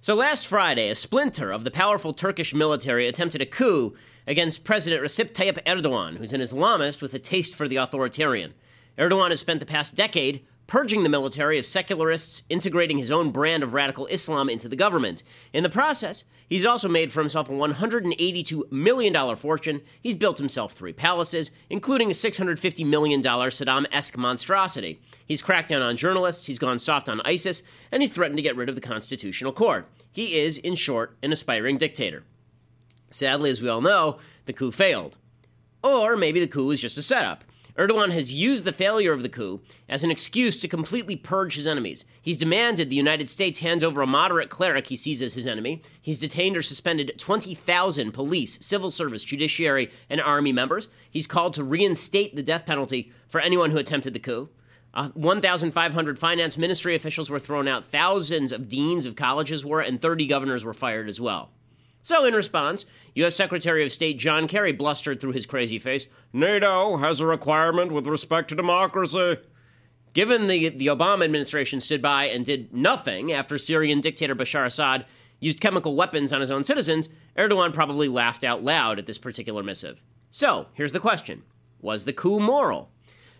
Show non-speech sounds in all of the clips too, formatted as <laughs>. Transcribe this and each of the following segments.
So last Friday, a splinter of the powerful Turkish military attempted a coup against President Recep Tayyip Erdogan, who's an Islamist with a taste for the authoritarian. Erdogan has spent the past decade purging the military of secularists, integrating his own brand of radical Islam into the government. In the process, he's also made for himself a $182 million fortune. He's built himself three palaces, including a $650 million Saddam esque monstrosity. He's cracked down on journalists, he's gone soft on ISIS, and he's threatened to get rid of the Constitutional Court. He is, in short, an aspiring dictator. Sadly, as we all know, the coup failed. Or maybe the coup was just a setup. Erdogan has used the failure of the coup as an excuse to completely purge his enemies. He's demanded the United States hand over a moderate cleric he sees as his enemy. He's detained or suspended 20,000 police, civil service, judiciary, and army members. He's called to reinstate the death penalty for anyone who attempted the coup. Uh, 1,500 finance ministry officials were thrown out, thousands of deans of colleges were, and 30 governors were fired as well. So, in response, U.S. Secretary of State John Kerry blustered through his crazy face NATO has a requirement with respect to democracy. Given the, the Obama administration stood by and did nothing after Syrian dictator Bashar Assad used chemical weapons on his own citizens, Erdogan probably laughed out loud at this particular missive. So, here's the question Was the coup moral?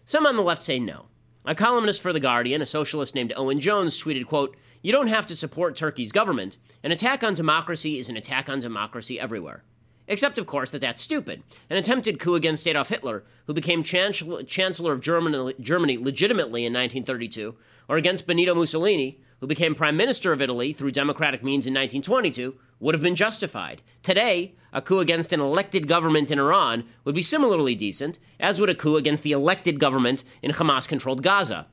Some on the left say no. A columnist for The Guardian, a socialist named Owen Jones, tweeted, quote, You don't have to support Turkey's government. An attack on democracy is an attack on democracy everywhere. Except, of course, that that's stupid. An attempted coup against Adolf Hitler, who became chancellor, of Germany legitimately in 1932, or against Benito Mussolini, who became prime minister of Italy through democratic means in 1922, would have been justified. Today, a coup against an elected government in Iran would be similarly decent, as would a coup against the elected government in Hamas controlled Gaza.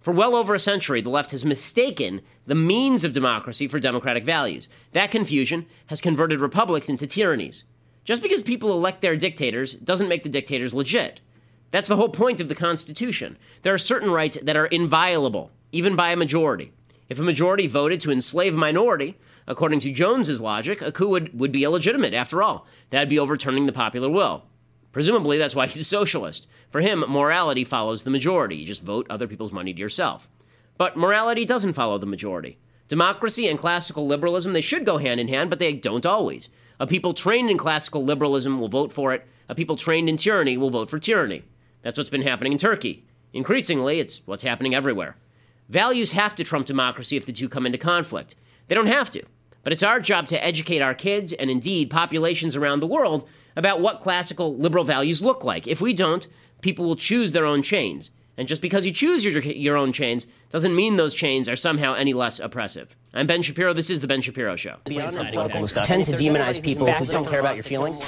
For well over a century, the left has mistaken the means of democracy for democratic values. That confusion has converted republics into tyrannies. Just because people elect their dictators doesn't make the dictators legit. That's the whole point of the Constitution. There are certain rights that are inviolable, even by a majority. If a majority voted to enslave a minority, according to Jones's logic, a coup would, would be illegitimate after all. That'd be overturning the popular will. Presumably, that's why he's a socialist. For him, morality follows the majority. You just vote other people's money to yourself. But morality doesn't follow the majority. Democracy and classical liberalism, they should go hand in hand, but they don't always. A people trained in classical liberalism will vote for it. A people trained in tyranny will vote for tyranny. That's what's been happening in Turkey. Increasingly, it's what's happening everywhere. Values have to trump democracy if the two come into conflict. They don't have to. But it's our job to educate our kids and indeed populations around the world about what classical liberal values look like. If we don't, people will choose their own chains. And just because you choose your, your own chains doesn't mean those chains are somehow any less oppressive. I'm Ben Shapiro. This is The Ben Shapiro Show. Tend to demonize people who don't care about your feelings.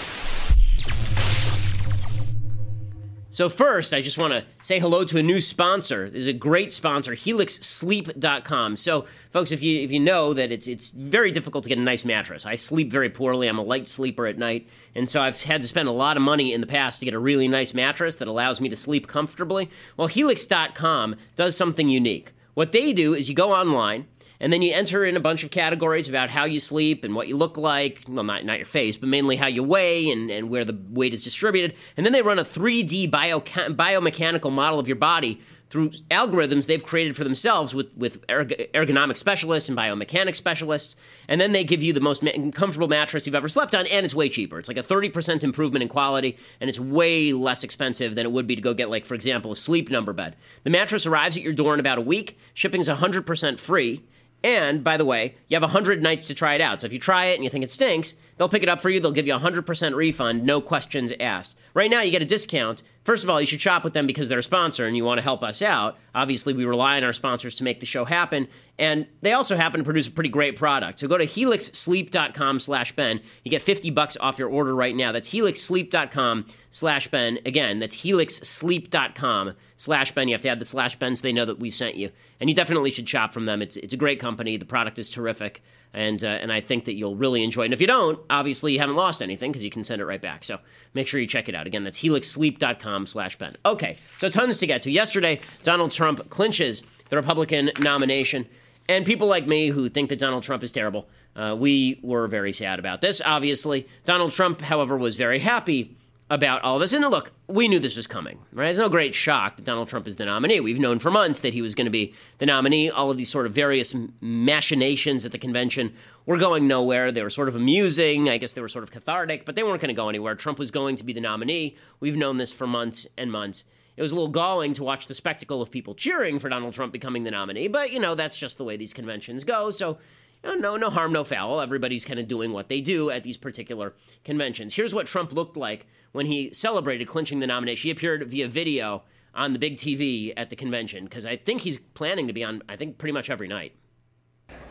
So first, I just want to say hello to a new sponsor. There's a great sponsor, helixsleep.com. So folks, if you if you know that it's it's very difficult to get a nice mattress. I sleep very poorly. I'm a light sleeper at night, and so I've had to spend a lot of money in the past to get a really nice mattress that allows me to sleep comfortably. Well, helix.com does something unique. What they do is you go online, and then you enter in a bunch of categories about how you sleep and what you look like. Well, not, not your face, but mainly how you weigh and, and where the weight is distributed. And then they run a 3D bio, biomechanical model of your body through algorithms they've created for themselves with, with ergonomic specialists and biomechanics specialists. And then they give you the most comfortable mattress you've ever slept on, and it's way cheaper. It's like a 30% improvement in quality, and it's way less expensive than it would be to go get, like, for example, a sleep number bed. The mattress arrives at your door in about a week. Shipping's 100% free. And by the way, you have 100 nights to try it out. So if you try it and you think it stinks, they'll pick it up for you. They'll give you a 100% refund, no questions asked. Right now, you get a discount First of all, you should shop with them because they're a sponsor and you want to help us out. Obviously, we rely on our sponsors to make the show happen, and they also happen to produce a pretty great product. So go to helixsleep.com slash Ben. You get 50 bucks off your order right now. That's helixsleep.com slash Ben. Again, that's helixsleep.com slash Ben. You have to add the slash Ben so they know that we sent you. And you definitely should shop from them. It's, it's a great company. The product is terrific and uh, and I think that you'll really enjoy it. And if you don't, obviously you haven't lost anything because you can send it right back. So make sure you check it out. Again, that's helixsleep.com slash Ben. Okay, so tons to get to. Yesterday, Donald Trump clinches the Republican nomination. And people like me who think that Donald Trump is terrible, uh, we were very sad about this, obviously. Donald Trump, however, was very happy about all this. And look, we knew this was coming, right? It's no great shock that Donald Trump is the nominee. We've known for months that he was going to be the nominee. All of these sort of various machinations at the convention were going nowhere. They were sort of amusing. I guess they were sort of cathartic, but they weren't going to go anywhere. Trump was going to be the nominee. We've known this for months and months. It was a little galling to watch the spectacle of people cheering for Donald Trump becoming the nominee, but you know, that's just the way these conventions go. So no, no harm, no foul. Everybody's kind of doing what they do at these particular conventions. Here's what Trump looked like when he celebrated clinching the nomination. He appeared via video on the big TV at the convention because I think he's planning to be on, I think, pretty much every night.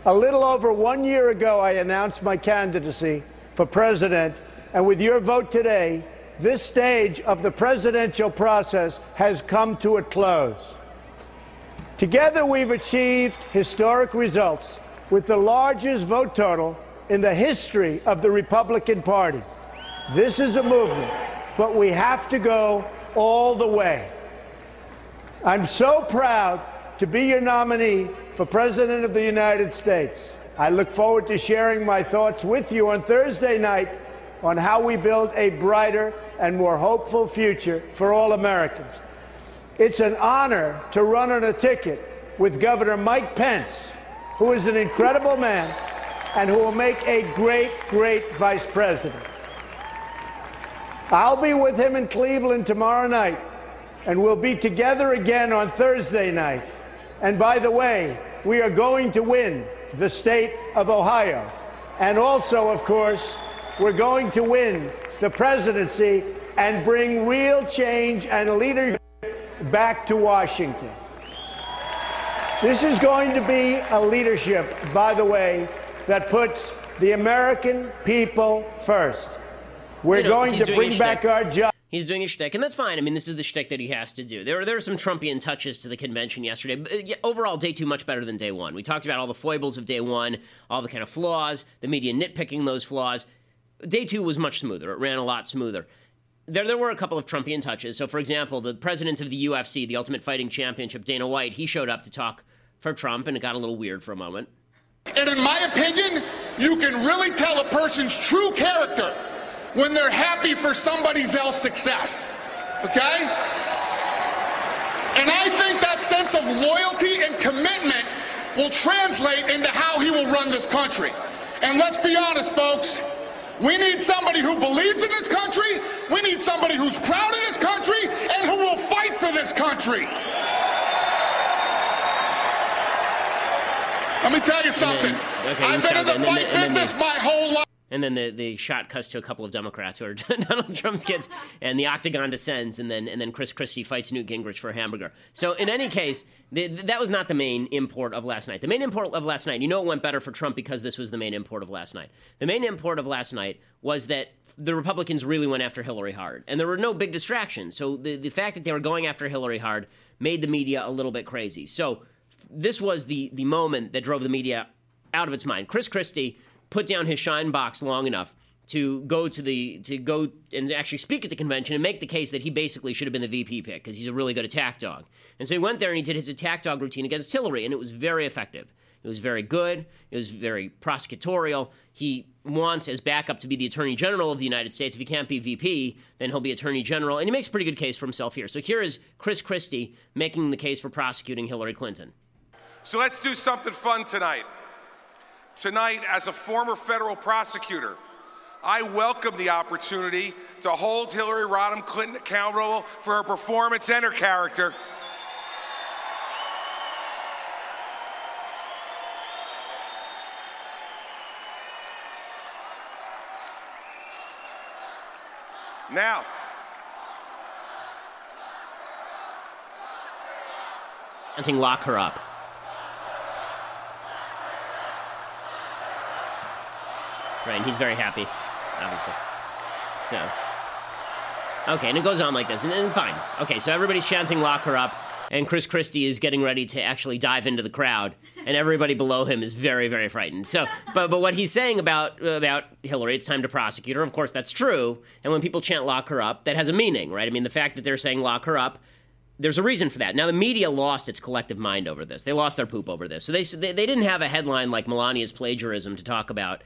A little over one year ago, I announced my candidacy for president, and with your vote today, this stage of the presidential process has come to a close. Together, we've achieved historic results with the largest vote total in the history of the Republican Party. This is a movement, but we have to go all the way. I'm so proud to be your nominee for President of the United States. I look forward to sharing my thoughts with you on Thursday night on how we build a brighter and more hopeful future for all Americans. It's an honor to run on a ticket with Governor Mike Pence who is an incredible man and who will make a great, great vice president. I'll be with him in Cleveland tomorrow night, and we'll be together again on Thursday night. And by the way, we are going to win the state of Ohio. And also, of course, we're going to win the presidency and bring real change and leadership back to Washington. This is going to be a leadership, by the way, that puts the American people first. We're you know, going to bring back our job. He's doing a shtick, and that's fine. I mean, this is the shtick that he has to do. There were there were some Trumpian touches to the convention yesterday. But overall, day two much better than day one. We talked about all the foibles of day one, all the kind of flaws, the media nitpicking those flaws. Day two was much smoother. It ran a lot smoother. There, there were a couple of Trumpian touches. So, for example, the president of the UFC, the Ultimate Fighting Championship, Dana White, he showed up to talk for Trump, and it got a little weird for a moment. And in my opinion, you can really tell a person's true character when they're happy for somebody else's success. Okay? And I think that sense of loyalty and commitment will translate into how he will run this country. And let's be honest, folks. We need somebody who believes in this country. We need somebody who's proud of this country and who will fight for this country. Let me tell you something. Then, okay, I've been in the fight then, business my whole life. And then the, the shot cuts to a couple of Democrats who are <laughs> Donald Trump's kids, and the octagon descends, and then and then Chris Christie fights Newt Gingrich for a hamburger. So in any case, the, that was not the main import of last night. The main import of last night, you know, it went better for Trump because this was the main import of last night. The main import of last night was that the Republicans really went after Hillary hard, and there were no big distractions. So the the fact that they were going after Hillary hard made the media a little bit crazy. So this was the the moment that drove the media out of its mind. Chris Christie put down his shine box long enough to go to the to go and actually speak at the convention and make the case that he basically should have been the VP pick because he's a really good attack dog. And so he went there and he did his attack dog routine against Hillary, and it was very effective. It was very good. It was very prosecutorial. He wants as backup to be the Attorney General of the United States. If he can't be VP, then he'll be Attorney General, and he makes a pretty good case for himself here. So here is Chris Christie making the case for prosecuting Hillary Clinton. So let's do something fun tonight. Tonight, as a former federal prosecutor, I welcome the opportunity to hold Hillary Rodham Clinton accountable for her performance and her character. Now, chanting, lock her up. Right, and he's very happy, obviously. So, okay, and it goes on like this, and then fine. Okay, so everybody's chanting lock her up, and Chris Christie is getting ready to actually dive into the crowd, and everybody below him is very, very frightened. So, but but what he's saying about about Hillary, it's time to prosecute her. Of course, that's true. And when people chant lock her up, that has a meaning, right? I mean, the fact that they're saying lock her up there's a reason for that. Now the media lost its collective mind over this. They lost their poop over this. So they they, they didn't have a headline like Melania's plagiarism to talk about,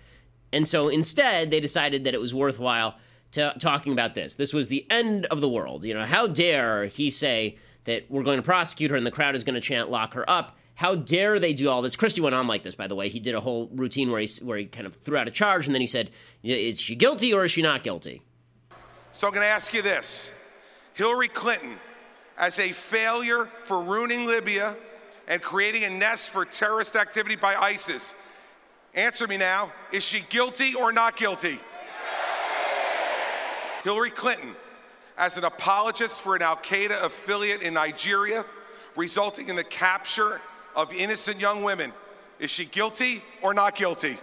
and so instead they decided that it was worthwhile to talking about this. This was the end of the world. You know, how dare he say that we're going to prosecute her and the crowd is going to chant lock her up? How dare they do all this? Christie went on like this, by the way. He did a whole routine where he where he kind of threw out a charge and then he said, "Is she guilty or is she not guilty?" So I'm going to ask you this: Hillary Clinton as a failure for ruining Libya and creating a nest for terrorist activity by ISIS. Answer me now. Is she guilty or not guilty? Hillary Clinton, as an apologist for an Al Qaeda affiliate in Nigeria, resulting in the capture of innocent young women. Is she guilty or not guilty?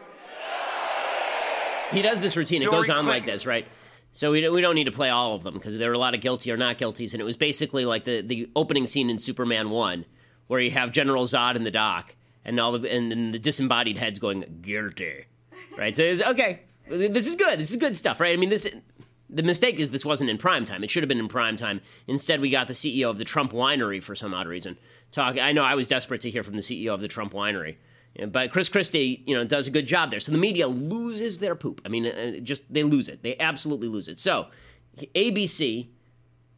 He does this routine. It goes on Clinton. like this, right? So we don't, we don't need to play all of them because there are a lot of guilty or not guilties, and it was basically like the, the opening scene in Superman One, where you have General Zod in the dock, and all the and, then the disembodied heads going guilty, right? So it's okay. This is good. This is good stuff, right? I mean, this the mistake is this wasn't in prime time. It should have been in prime time. Instead, we got the CEO of the Trump Winery for some odd reason talk. I know I was desperate to hear from the CEO of the Trump Winery. But Chris Christie, you know, does a good job there. So the media loses their poop. I mean, uh, just they lose it. They absolutely lose it. So ABC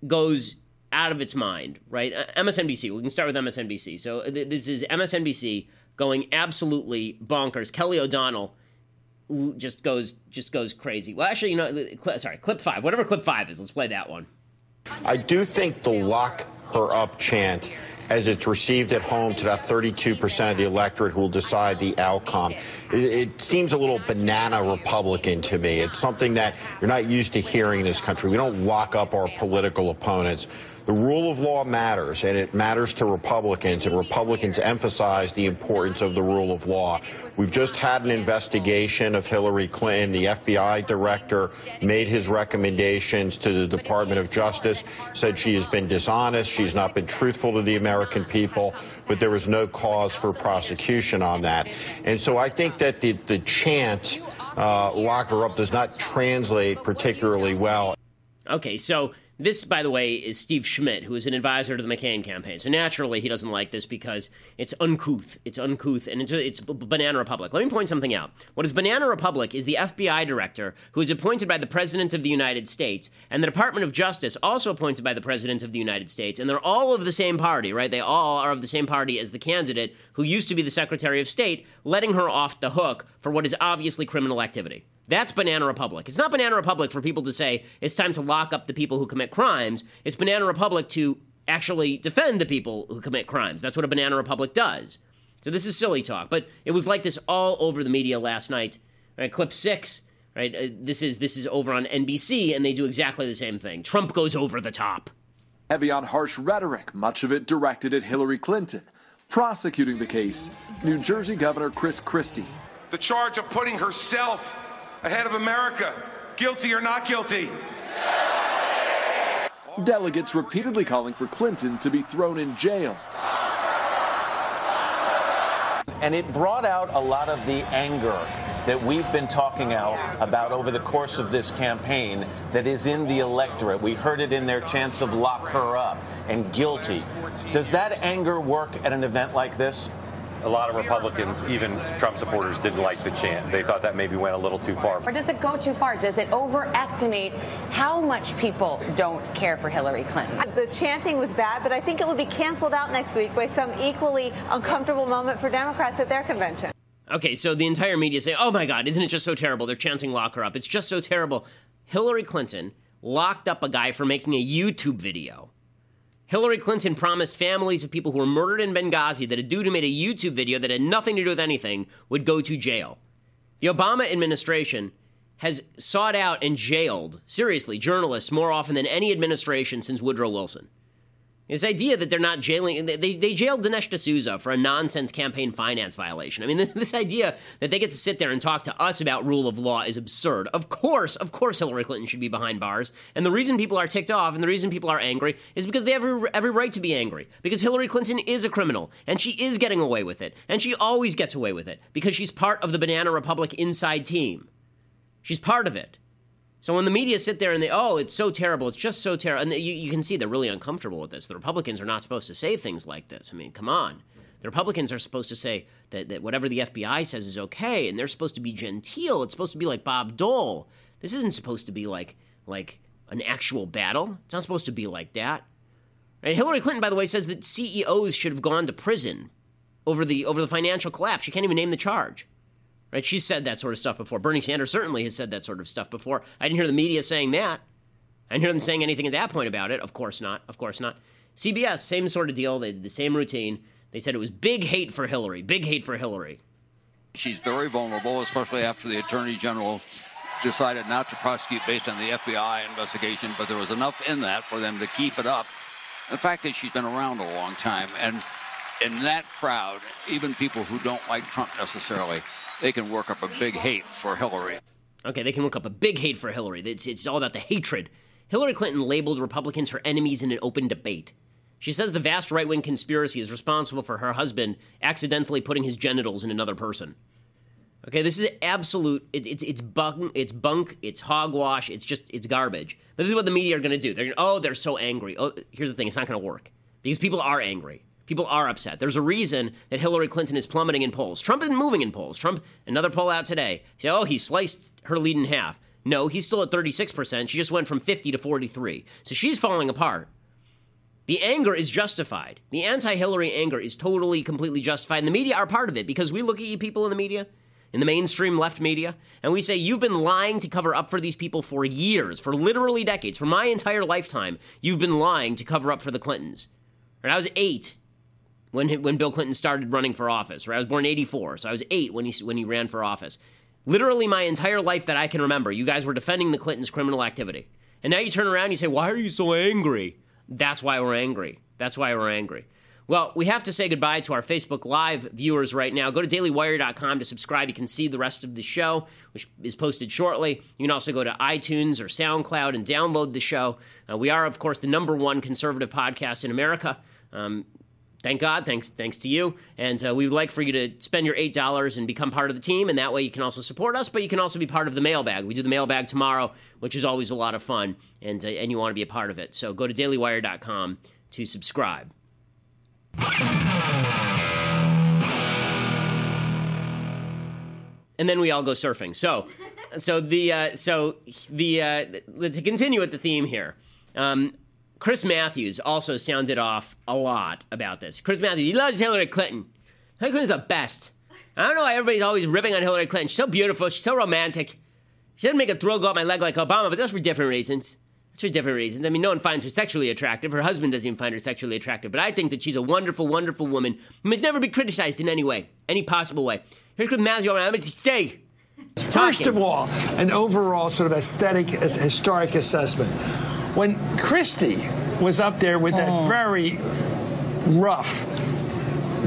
goes out of its mind, right? Uh, MSNBC. We can start with MSNBC. So uh, th- this is MSNBC going absolutely bonkers. Kelly O'Donnell just goes just goes crazy. Well, actually, you know, cl- sorry, clip five, whatever clip five is. Let's play that one. I do think the lock her up chant, as it's received at home to that 32% of the electorate who will decide the outcome, it, it seems a little banana Republican to me. It's something that you're not used to hearing in this country. We don't lock up our political opponents. The rule of law matters, and it matters to Republicans, and Republicans emphasize the importance of the rule of law. We've just had an investigation of Hillary Clinton. The FBI director made his recommendations to the Department of Justice, said she has been dishonest, she's not been truthful to the American people, but there was no cause for prosecution on that. And so I think that the, the chant, uh, lock her up, does not translate particularly well. Okay, so this, by the way, is Steve Schmidt, who is an advisor to the McCain campaign. So naturally, he doesn't like this because it's uncouth. It's uncouth, and it's, it's Banana Republic. Let me point something out. What is Banana Republic is the FBI director who is appointed by the President of the United States, and the Department of Justice, also appointed by the President of the United States, and they're all of the same party, right? They all are of the same party as the candidate who used to be the Secretary of State, letting her off the hook for what is obviously criminal activity. That's Banana Republic. It's not Banana Republic for people to say it's time to lock up the people who commit crimes. It's Banana Republic to actually defend the people who commit crimes. That's what a Banana Republic does. So this is silly talk, but it was like this all over the media last night. Right, clip six. Right, uh, this is this is over on NBC, and they do exactly the same thing. Trump goes over the top. Heavy on harsh rhetoric, much of it directed at Hillary Clinton. Prosecuting the case, New Jersey Governor Chris Christie. The charge of putting herself ahead of America. Guilty or not guilty? Delegates repeatedly calling for Clinton to be thrown in jail. And it brought out a lot of the anger that we've been talking out about over the course of this campaign that is in the electorate. We heard it in their chants of lock her up and guilty. Does that anger work at an event like this? A lot of Republicans, even Trump supporters, didn't like the chant. They thought that maybe went a little too far. Or does it go too far? Does it overestimate how much people don't care for Hillary Clinton? The chanting was bad, but I think it will be canceled out next week by some equally uncomfortable moment for Democrats at their convention. Okay, so the entire media say, "Oh my God, isn't it just so terrible?" They're chanting "lock her up." It's just so terrible. Hillary Clinton locked up a guy for making a YouTube video. Hillary Clinton promised families of people who were murdered in Benghazi that a dude who made a YouTube video that had nothing to do with anything would go to jail. The Obama administration has sought out and jailed, seriously, journalists more often than any administration since Woodrow Wilson. This idea that they're not jailing, they, they jailed Dinesh D'Souza for a nonsense campaign finance violation. I mean, <laughs> this idea that they get to sit there and talk to us about rule of law is absurd. Of course, of course, Hillary Clinton should be behind bars. And the reason people are ticked off and the reason people are angry is because they have every, every right to be angry. Because Hillary Clinton is a criminal and she is getting away with it. And she always gets away with it because she's part of the Banana Republic inside team. She's part of it. So when the media sit there and they, oh, it's so terrible, it's just so terrible, and you, you can see they're really uncomfortable with this. The Republicans are not supposed to say things like this. I mean, come on. The Republicans are supposed to say that, that whatever the FBI says is okay, and they're supposed to be genteel. It's supposed to be like Bob Dole. This isn't supposed to be like like an actual battle. It's not supposed to be like that. And Hillary Clinton, by the way, says that CEOs should have gone to prison over the over the financial collapse. She can't even name the charge. Right? She's said that sort of stuff before. Bernie Sanders certainly has said that sort of stuff before. I didn't hear the media saying that. I didn't hear them saying anything at that point about it. Of course not. Of course not. CBS, same sort of deal. They did the same routine. They said it was big hate for Hillary. Big hate for Hillary. She's very vulnerable, especially after the Attorney General decided not to prosecute based on the FBI investigation, but there was enough in that for them to keep it up. The fact is, she's been around a long time, and in that crowd, even people who don't like Trump necessarily, they can work up a big hate for Hillary. Okay, they can work up a big hate for Hillary. It's, it's all about the hatred. Hillary Clinton labeled Republicans her enemies in an open debate. She says the vast right wing conspiracy is responsible for her husband accidentally putting his genitals in another person. Okay, this is absolute. It, it, it's bunk. It's bunk. It's hogwash. It's just. It's garbage. But this is what the media are going to do. They're going. Oh, they're so angry. Oh, here's the thing. It's not going to work because people are angry. People are upset. There's a reason that Hillary Clinton is plummeting in polls. Trump isn't moving in polls. Trump, another poll out today, say, oh, he sliced her lead in half. No, he's still at 36%. She just went from 50 to 43. So she's falling apart. The anger is justified. The anti Hillary anger is totally, completely justified. And the media are part of it because we look at you people in the media, in the mainstream left media, and we say, you've been lying to cover up for these people for years, for literally decades, for my entire lifetime. You've been lying to cover up for the Clintons. And I was eight when when Bill Clinton started running for office. Right? I was born '84, so I was eight when he when he ran for office. Literally, my entire life that I can remember, you guys were defending the Clintons' criminal activity, and now you turn around and you say, "Why are you so angry?" That's why we're angry. That's why we're angry. Well, we have to say goodbye to our Facebook Live viewers right now. Go to dailywire.com to subscribe. You can see the rest of the show, which is posted shortly. You can also go to iTunes or SoundCloud and download the show. Uh, we are, of course, the number one conservative podcast in America. Um, thank God, thanks thanks to you. And uh, we would like for you to spend your eight dollars and become part of the team, and that way you can also support us. But you can also be part of the mailbag. We do the mailbag tomorrow, which is always a lot of fun, and uh, and you want to be a part of it. So go to dailywire.com to subscribe. And then we all go surfing. So, so the uh, so the uh, to continue with the theme here. Um, Chris Matthews also sounded off a lot about this. Chris Matthews, he loves Hillary Clinton. Hillary Clinton's the best. I don't know why everybody's always ripping on Hillary Clinton. She's so beautiful. She's so romantic. She doesn't make a throw go up my leg like Obama, but that's for different reasons. That's for different reasons. I mean, no one finds her sexually attractive. Her husband doesn't even find her sexually attractive. But I think that she's a wonderful, wonderful woman who must never be criticized in any way, any possible way. Here's Chris Matthews. I'm going to say. First of all, an overall sort of aesthetic, historic assessment. When Christie was up there with that Oh. very rough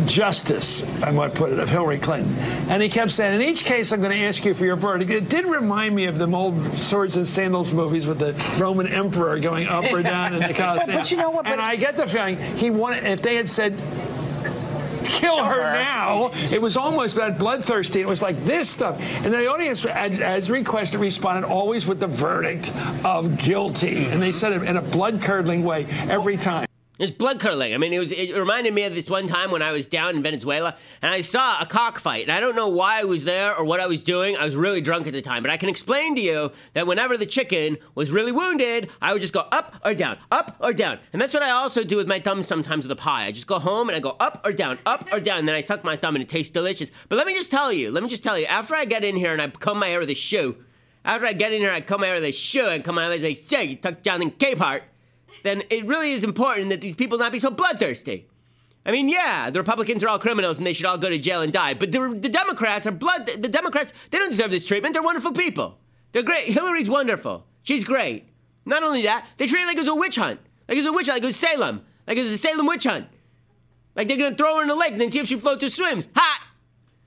justice, I might put it, of Hillary Clinton. And he kept saying, in each case, I'm going to ask you for your verdict. It did remind me of them old Swords and Sandals movies with the Roman emperor going up or <laughs> down in the Colosseum. But you know what, and I get the feeling he wanted, if they had said, kill her now. It was almost bloodthirsty. It was like this stuff. And the audience, as, as requested, responded always with the verdict of guilty. And they said it in a blood curdling way every time. It's blood curdling. I mean, it was. It reminded me of this one time when I was down in Venezuela and I saw a cockfight, and I don't know why I was there or what I was doing. I was really drunk at the time, but I can explain to you that whenever the chicken was really wounded, I would just go up or down, up or down, and that's what I also do with my thumb sometimes with a pie. I just go home and I go up or down, up or down, and then I suck my thumb and it tastes delicious. But let me just tell you, let me just tell you, after I get in here and I comb my hair with a shoe, after I get in here, I comb my hair with a shoe and come out and say, "Say, you tuck down in Capehart." Then it really is important that these people not be so bloodthirsty. I mean, yeah, the Republicans are all criminals and they should all go to jail and die. But the, the Democrats are blood. The Democrats, they don't deserve this treatment. They're wonderful people. They're great. Hillary's wonderful. She's great. Not only that, they treat it like it was a witch hunt. Like it was a witch hunt, like it was Salem. Like it's a Salem witch hunt. Like they're gonna throw her in the lake and then see if she floats or swims. Ha!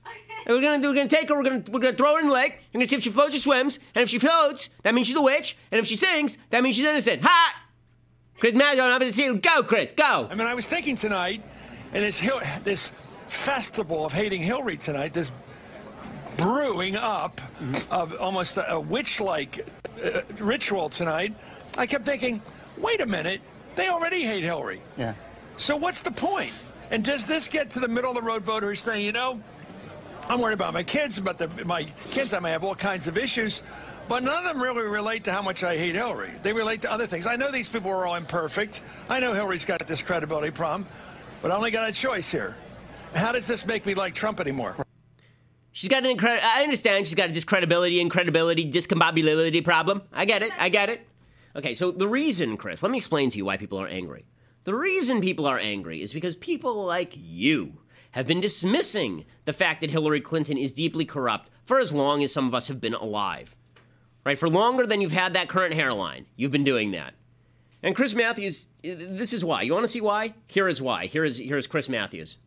<laughs> And we're gonna do we're gonna take her. We're gonna we're gonna throw her in the lake. We're gonna see if she floats or swims. And if she floats, that means she's a witch. And if she sinks, that means she's innocent. Hot. Chris Matthews, I'm gonna see. Go, Chris. Go. I mean, I was thinking tonight, and this Hil- this festival of hating Hillary tonight, this brewing up of almost a, a witch-like uh, ritual tonight. I kept thinking, wait a minute, they already hate Hillary. Yeah. So what's the point? And does this get to the middle of the road voter who's saying, you know, I'm worried about my kids, about the, my kids, I may have all kinds of issues, but none of them really relate to how much I hate Hillary. They relate to other things. I know these people are all imperfect. I know Hillary's got this credibility problem, but I only got a choice here. How does this make me like Trump anymore? She's got an incredible. I understand she's got a discredibility, incredibility, discombobulability problem. I get it. I get it. Okay, so the reason, Chris, let me explain to you why people are angry. The reason people are angry is because people like you have been dismissing the fact that Hillary Clinton is deeply corrupt for as long as some of us have been alive. Right? For longer than you've had that current hairline, you've been doing that. And Chris Matthews, this is why. You want to see why? Here is why. Here is, here is Chris Matthews.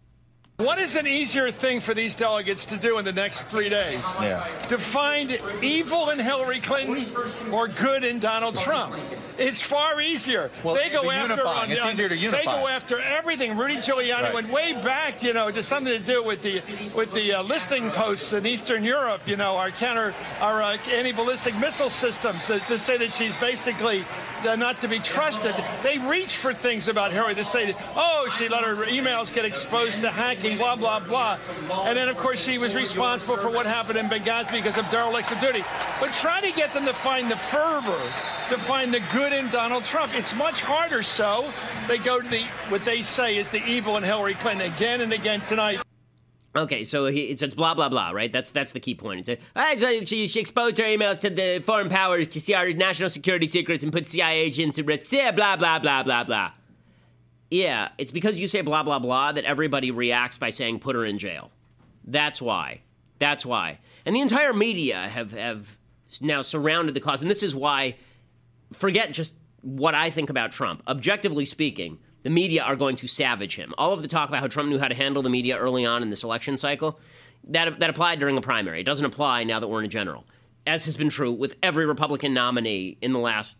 What is an easier thing for these delegates to do in the next three days? Yeah. To find evil in Hillary Clinton or good in Donald Trump? It's far easier. Well, they go after unifying. It's easier to unify. They go after everything. Rudy Giuliani Right. went way back, you know, to something to do with the with the uh, listing posts in Eastern Europe. You know, our counter, our uh, anti-ballistic missile systems that, that say that she's basically uh, not to be trusted. They reach for things about Hillary to say, that, oh, she let her emails get exposed to hacking, blah blah blah, and then of course she was responsible for what happened in Benghazi because of dereliction of duty. But try to get them to find the fervor, to find the good in Donald Trump. It's much harder. So they go to the what they say is the evil in Hillary Clinton again and again tonight. Okay, so he, it's, it's blah blah blah, right? That's that's the key point. It's, uh, she, she exposed her emails to the foreign powers to see our national security secrets and put CIA agents at risk. Yeah, blah blah blah blah blah. Yeah, it's because you say blah blah blah that everybody reacts by saying put her in jail. That's why. That's why. And the entire media have have now surrounded the cause, and this is why. Forget just what I think about Trump. Objectively speaking, the media are going to savage him. All of the talk about how Trump knew how to handle the media early on in this election cycle, that, that applied during a primary. It doesn't apply now that we're in a general, as has been true with every Republican nominee in the last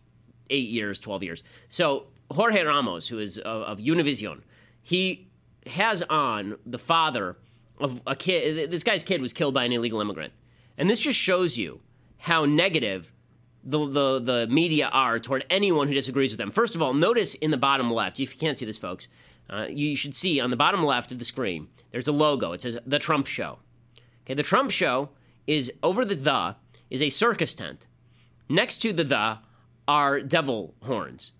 eight years, 12 years. So Jorge Ramos, who is of, of Univision, he has on the father of a kid. This guy's kid was killed by an illegal immigrant. And this just shows you how negative the, the, the media are toward anyone who disagrees with them. First of all, notice in the bottom left, if you can't see this, folks, uh, you should see on the bottom left of the screen, there's a logo. It says The Trump Show. Okay, The Trump Show is over the the is a circus tent. Next to the the are devil horns.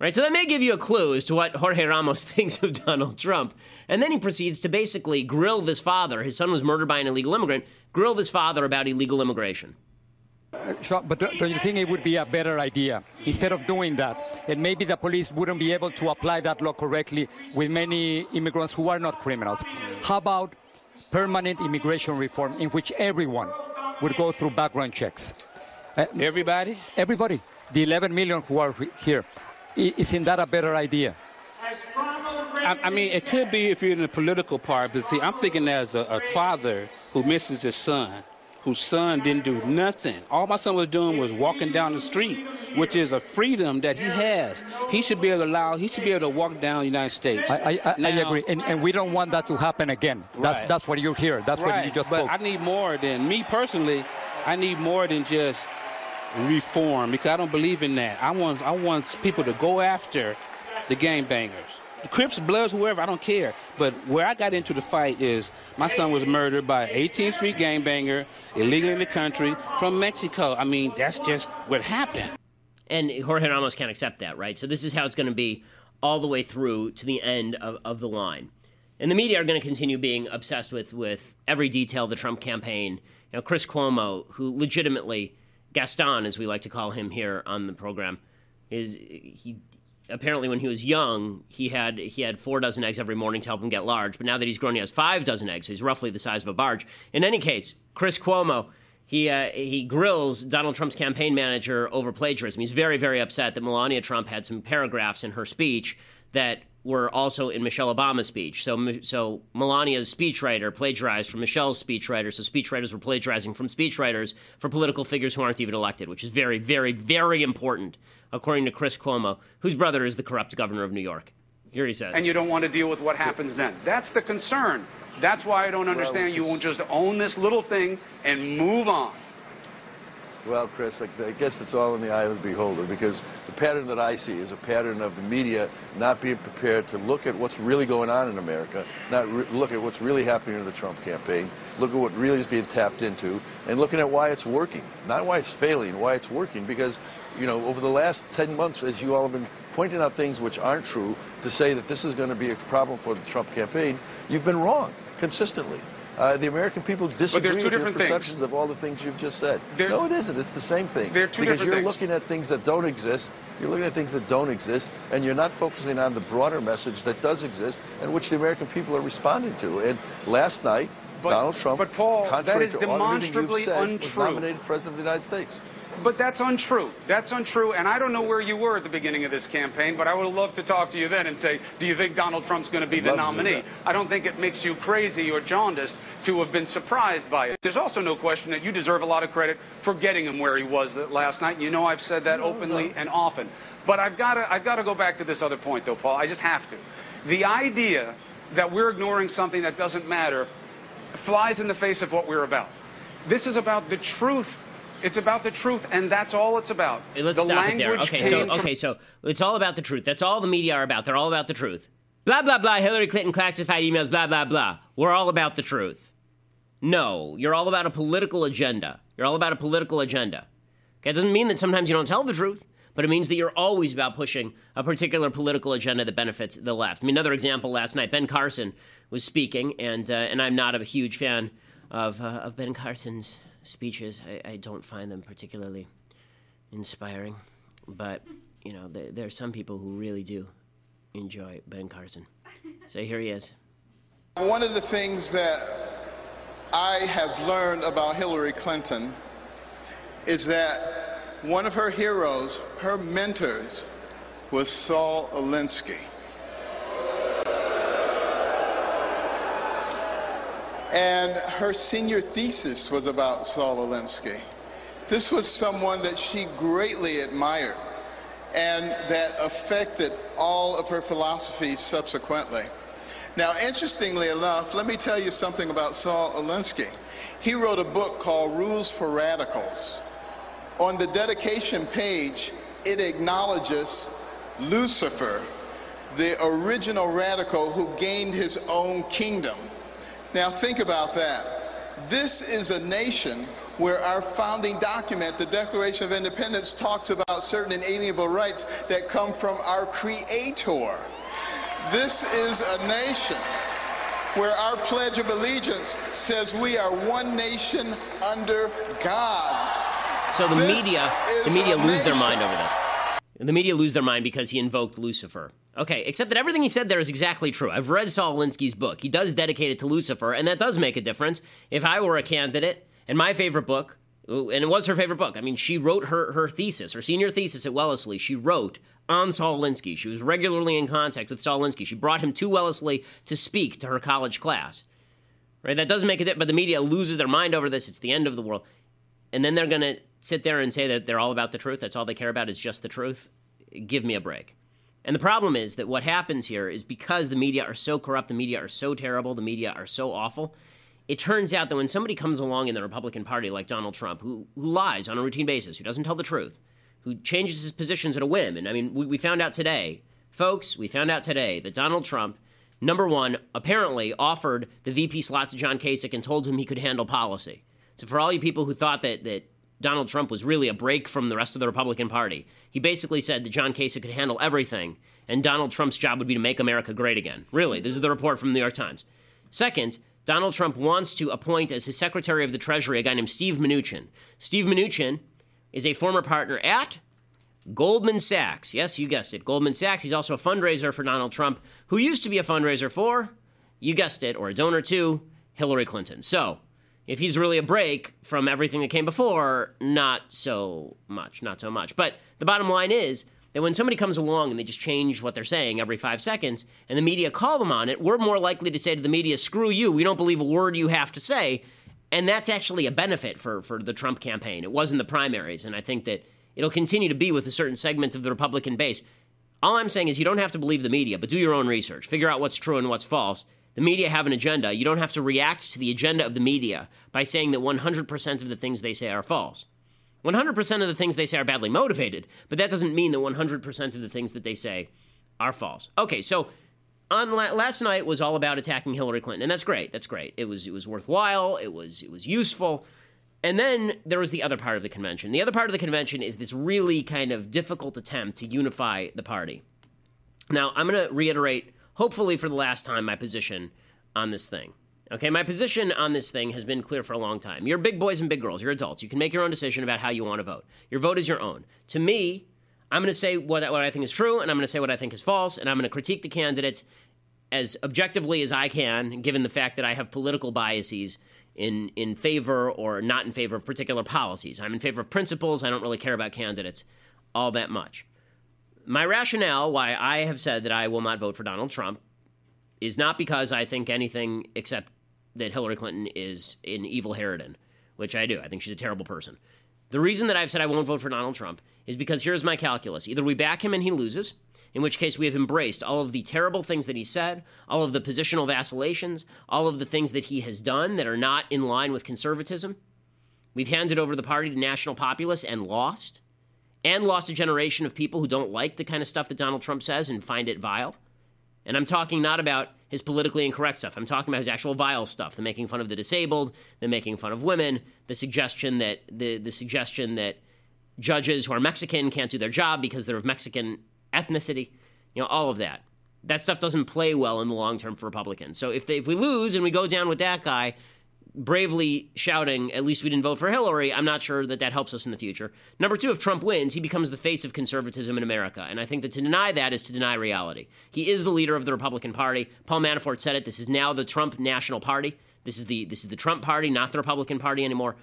Right? So that may give you a clue as to what Jorge Ramos <laughs> thinks of Donald Trump. And then he proceeds to basically grill this father. His son was murdered by an illegal immigrant. Grill this father about illegal immigration. Sure, but do do you think it would be a better idea instead of doing that? And maybe the police wouldn't be able to apply that law correctly with many immigrants who are not criminals. How about permanent immigration reform in which everyone would go through background checks? Uh, everybody? Everybody. The 11 million who are here. Isn't that a better idea? I, I mean, it could be if you're in the political part, but see, I'm thinking as a, a father who misses his son, whose son didn't do nothing. All my son was doing was walking down the street, which is a freedom that he has. He should be able to allow. He should be able to walk down the United States. I, I, I, I agree. And, and we don't want that to happen again. That's, Right. that's what you're here. That's what you Right, just but spoke. I need more than me personally. I need more than just reform because I don't believe in that. I want I want people to go after the gangbangers, the Crips, Bloods, whoever. I don't care. But where I got into the fight is my son was murdered by an 18th Street gangbanger illegally in the country from Mexico. I mean, that's just what happened. And Jorge Ramos can't accept that, right? So this is how it's going to be all the way through to the end of, of the line. And the media are going to continue being obsessed with, with every detail of the Trump campaign. You know, Chris Cuomo, who legitimately, Gaston, as we like to call him here on the program, is he apparently when he was young he had he had four dozen eggs every morning to help him get large but now that he's grown he has five dozen eggs he's roughly the size of a barge. In any case chris cuomo he uh, he grills donald trump's campaign manager over plagiarism. He's very very upset that melania trump had some paragraphs in her speech that were also in Michelle Obama's speech. So, so Melania's speechwriter plagiarized from Michelle's speechwriter. So speechwriters were plagiarizing from speechwriters for political figures who aren't even elected, which is very, very, very important, according to Chris Cuomo, whose brother is the corrupt governor of New York. Here he says. And you don't want to deal with what happens then. That's the concern. That's why I don't understand you won't just own this little thing and move on. Well, Chris, I guess it's all in the eye of the beholder because the pattern that I see is a pattern of the media not being prepared to look at what's really going on in America, not look at what's really happening in the Trump campaign, look at what really is being tapped into, and looking at why it's working, not why it's failing, why it's working. Because, you know, over the last 10 months, as you all have been pointing out things which aren't true to say that this is going to be a problem for the Trump campaign, you've been wrong consistently. Uh, the American people disagree with your perceptions things. of all the things you've just said. They're, no, it isn't. It's the same thing. They're two because different you're things. looking at things that don't exist. You're looking at things that don't exist, and you're not focusing on the broader message that does exist and which the American people are responding to. And last night, But- Donald Trump, but Paul, contrary that is to all everything demonstrably you've said, was untrue. nominated president of the United States. But that's untrue. That's untrue. And I don't know where you were at the beginning of this campaign, but I would love to talk to you then and say, do you think Donald Trump's going to be the Love to do nominee? I don't think it makes you crazy or jaundiced to have been surprised by it. There's also no question that you deserve a lot of credit for getting him where he was that last night. You know I've said that openly and often. But I've got to I've got to go back to this other point though, Paul. I just have to. The idea that we're ignoring something that doesn't matter flies in the face of what we're about. This is about the truth. It's about the truth, and that's all it's about. Hey, let's the stop it there. Okay, so okay, so it's all about the truth. That's all the media are about. They're all about the truth. Blah blah blah. Hillary Clinton classified emails. Blah blah blah. We're all about the truth. No, you're all about a political agenda. You're all about a political agenda. Okay, it doesn't mean that sometimes you don't tell the truth, but it means that you're always about pushing a particular political agenda that benefits the left. I mean, another example last night, Ben Carson was speaking, and uh, and I'm not a huge fan of uh, of Ben Carson's speeches. I, I don't find them particularly inspiring, but you know, there, there are some people who really do enjoy Ben Carson. <laughs> So here he is. One of the things that I have learned about Hillary Clinton is that one of her heroes, her mentors, was Saul Alinsky. And her senior thesis was about Saul Alinsky. This was someone that she greatly admired and that affected all of her philosophies subsequently. Now, interestingly enough, let me tell you something about Saul Alinsky. He wrote a book called Rules for Radicals. On the dedication page, it acknowledges Lucifer, the original radical who gained his own kingdom. Now, think about that. This is a nation where our founding document, the Declaration of Independence, talks about certain inalienable rights that come from our Creator. This is a nation where our Pledge of Allegiance says we are one nation under God. So the This media, the media lose their mind over this. The media lose their mind because he invoked Lucifer. Okay, except that everything he said there is exactly true. I've read Saul Alinsky's book. He does dedicate it to Lucifer, and that does make a difference. If I were a candidate, and my favorite book, and it was her favorite book. I mean, she wrote her, her thesis, her senior thesis at Wellesley. She wrote on Saul Alinsky. She was regularly in contact with Saul Alinsky. She brought him to Wellesley to speak to her college class. Right? That doesn't make a difference. but the media loses their mind over this. It's the end of the world. And then they're going to sit there and say that they're all about the truth. That's all they care about is just the truth. Give me a break. And the problem is that what happens here is because the media are so corrupt, the media are so terrible, the media are so awful. It turns out that when somebody comes along in the Republican Party like Donald Trump, who, who lies on a routine basis, who doesn't tell the truth, who changes his positions at a whim, and I mean, we, we found out today, folks, we found out today that Donald Trump, number one, apparently offered the VP slot to John Kasich and told him he could handle policy. So for all you people who thought that that Donald Trump was really a break from the rest of the Republican Party, he basically said that John Kasich could handle everything, and Donald Trump's job would be to make America great again. Really, this is the report from the New York Times. Second, Donald Trump wants to appoint as his Secretary of the Treasury a guy named Steve Mnuchin. Steve Mnuchin is a former partner at Goldman Sachs. Yes, you guessed it, Goldman Sachs. He's also a fundraiser for Donald Trump, who used to be a fundraiser for, you guessed it, or a donor to Hillary Clinton. So, if he's really a break from everything that came before, not so much, not so much. But the bottom line is that when somebody comes along and they just change what they're saying every five seconds and the media call them on it, we're more likely to say to the media, screw you, we don't believe a word you have to say. And that's actually a benefit for, for the Trump campaign. It was in the primaries, and I think that it'll continue to be with a certain segment of the Republican base. All I'm saying is you don't have to believe the media, but do your own research. Figure out what's true and what's false. The media have an agenda. You don't have to react to the agenda of the media by saying that 100% of the things they say are false. 100% of the things they say are badly motivated, but that doesn't mean that 100% of the things that they say are false. Okay, so on la- last night was all about attacking Hillary Clinton, and that's great. That's great. It was it was worthwhile. It was it was useful. And then there was the other part of the convention. The other part of the convention is this really kind of difficult attempt to unify the party. Now, I'm going to reiterate, hopefully for the last time, my position on this thing. Okay, my position on this thing has been clear for a long time. You're big boys and big girls, you're adults. You can make your own decision about how you want to vote. Your vote is your own. To me, I'm going to say what, what I think is true, and I'm going to say what I think is false, and I'm going to critique the candidates as objectively as I can, given the fact that I have political biases in, in favor or not in favor of particular policies. I'm in favor of principles. I don't really care about candidates all that much. My rationale why I have said that I will not vote for Donald Trump is not because I think anything except that Hillary Clinton is an evil harridan, which I do. I think she's a terrible person. The reason that I've said I won't vote for Donald Trump is because here's my calculus. Either we back him and he loses, in which case we have embraced all of the terrible things that he said, all of the positional vacillations, all of the things that he has done that are not in line with conservatism. We've handed over the party to national populists and lost, and lost a generation of people who don't like the kind of stuff that Donald Trump says and find it vile. And I'm talking not about his politically incorrect stuff. I'm talking about his actual vile stuff, the making fun of the disabled, the making fun of women, the suggestion that the, the suggestion that judges who are Mexican can't do their job because they're of Mexican ethnicity, you know, all of that. That stuff doesn't play well in the long term for Republicans. So if they, if we lose and we go down with that guy, bravely shouting, at least we didn't vote for Hillary, I'm not sure that that helps us in the future. Number two, if Trump wins, he becomes the face of conservatism in America. And I think that to deny that is to deny reality. He is the leader of the Republican Party. Paul Manafort said it. This is now the Trump National Party. This is the this is the Trump Party, not the Republican Party anymore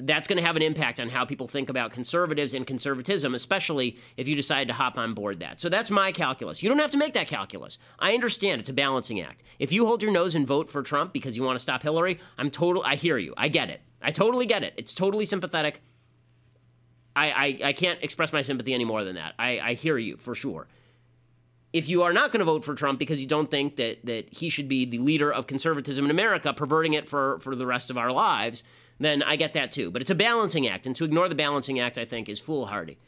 that's going to have an impact on how people think about conservatives and conservatism, especially if you decide to hop on board that. So that's my calculus. You don't have to make that calculus. I understand it's a balancing act. If you hold your nose and vote for Trump because you want to stop Hillary, I'm total. I hear you. I get it. I totally get it. It's totally sympathetic. I, I, I can't express my sympathy any more than that. I, I hear you for sure. If you are not going to vote for Trump because you don't think that, that he should be the leader of conservatism in America, perverting it for, for the rest of our lives, then I get that too. But it's a balancing act, and to ignore the balancing act, I think, is foolhardy.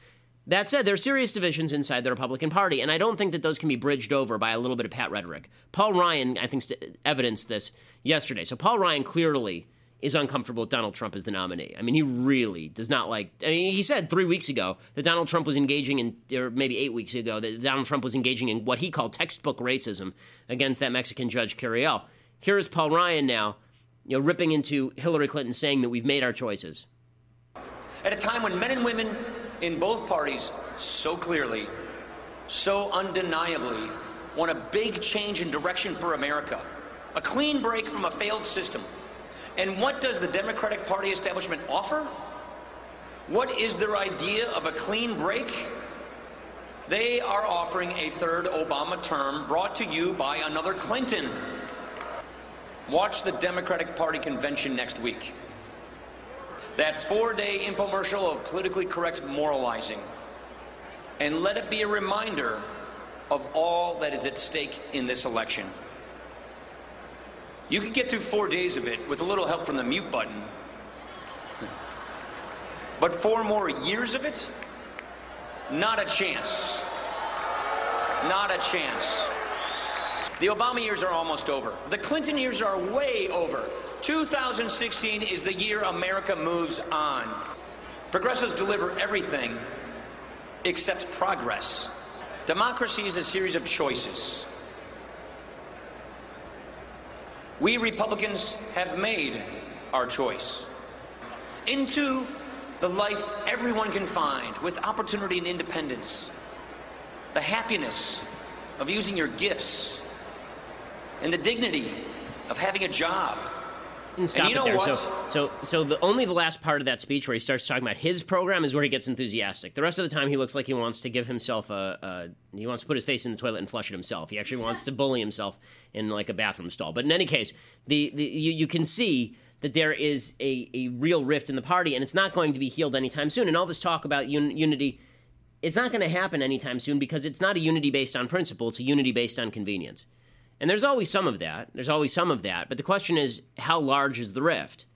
That said, there are serious divisions inside the Republican Party, and I don't think that those can be bridged over by a little bit of pat rhetoric. Paul Ryan, I think, evidenced this yesterday. So Paul Ryan clearly is uncomfortable with Donald Trump as the nominee. I mean, he really does not like. I mean, he said three weeks ago that Donald Trump was engaging in, or maybe eight weeks ago, that Donald Trump was engaging in what he called textbook racism against that Mexican judge Curiel. Here is Paul Ryan now you know, ripping into Hillary Clinton saying that we've made our choices. At a time when men and women in both parties so clearly, so undeniably want a big change in direction for America, a clean break from a failed system. And what does the Democratic Party establishment offer? What is their idea of a clean break? They are offering a third Obama term brought to you by another Clinton. Watch the Democratic Party convention next week. That four day infomercial of politically correct moralizing. And let it be a reminder of all that is at stake in this election. You could get through four days of it with a little help from the mute button. <laughs> But four more years of it? Not a chance. Not a chance. The Obama years are almost over. The Clinton years are way over. 2016 is the year America moves on. Progressives deliver everything except progress. Democracy is a series of choices. We Republicans have made our choice into the life everyone can find with opportunity and independence, the happiness of using your gifts and the dignity of having a job, And stop and you it know there. what? So, so, so the only the last part of that speech where he starts talking about his program is where he gets enthusiastic. The rest of the time, he looks like he wants to give himself a, a he wants to put his face in the toilet and flush it himself. He actually wants to bully himself in like a bathroom stall. But in any case, the, the you, you can see that there is a, a real rift in the party, and it's not going to be healed anytime soon. And all this talk about un- unity, it's not going to happen anytime soon because it's not a unity based on principle; it's a unity based on convenience. And there's always some of that. There's always some of that. But the question is, how large is the rift?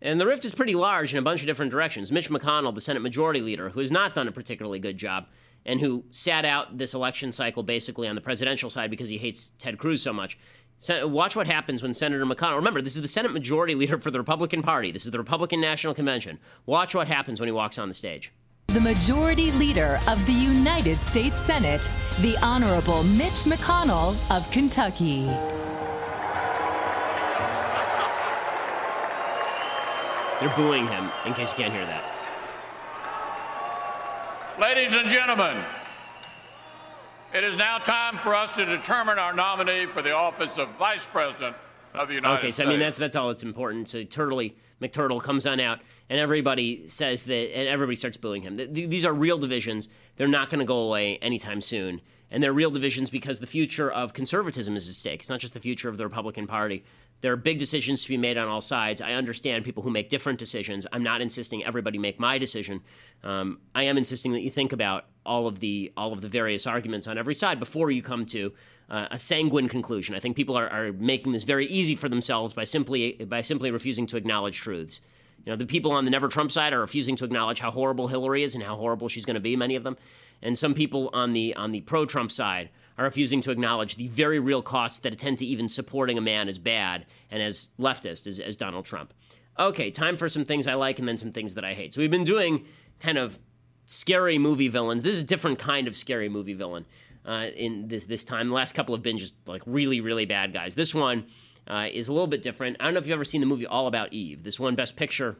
And the rift is pretty large in a bunch of different directions. Mitch McConnell, the Senate Majority Leader, who has not done a particularly good job and who sat out this election cycle basically on the presidential side because he hates Ted Cruz so much. Watch what happens when Senator McConnell. Remember, this is the Senate Majority Leader for the Republican Party. This is the Republican National Convention. Watch what happens when he walks on the stage. The Majority Leader of the United States Senate, the Honorable Mitch McConnell of Kentucky. They're booing him, in case you can't hear that. Ladies and gentlemen, it is now time for us to determine our nominee for the office of Vice President of the United okay, so States. I mean that's that's all that's important. So Turtley McTurtle comes on out, and everybody says that, and everybody starts booing him. These are real divisions. They're not going to go away anytime soon, and they're real divisions because the future of conservatism is at stake. It's not just the future of the Republican Party. There are big decisions to be made on all sides. I understand people who make different decisions. I'm not insisting everybody make my decision. Um, I am insisting that you think about all of the all of the various arguments on every side before you come to uh, a sanguine conclusion. I think people are, are making this very easy for themselves by simply by simply refusing to acknowledge truths. You know, the people on the Never Trump side are refusing to acknowledge how horrible Hillary is and how horrible she's going to be. Many of them, and some people on the on the pro Trump side are refusing to acknowledge the very real costs that attend to even supporting a man as bad and as leftist as, as Donald Trump. Okay, time for some things I like and then some things that I hate. So we've been doing kind of scary movie villains. This is a different kind of scary movie villain uh, in this this time. The last couple have been just like really really bad guys. This one uh, is a little bit different. I don't know if you've ever seen the movie All About Eve. This one Best Picture,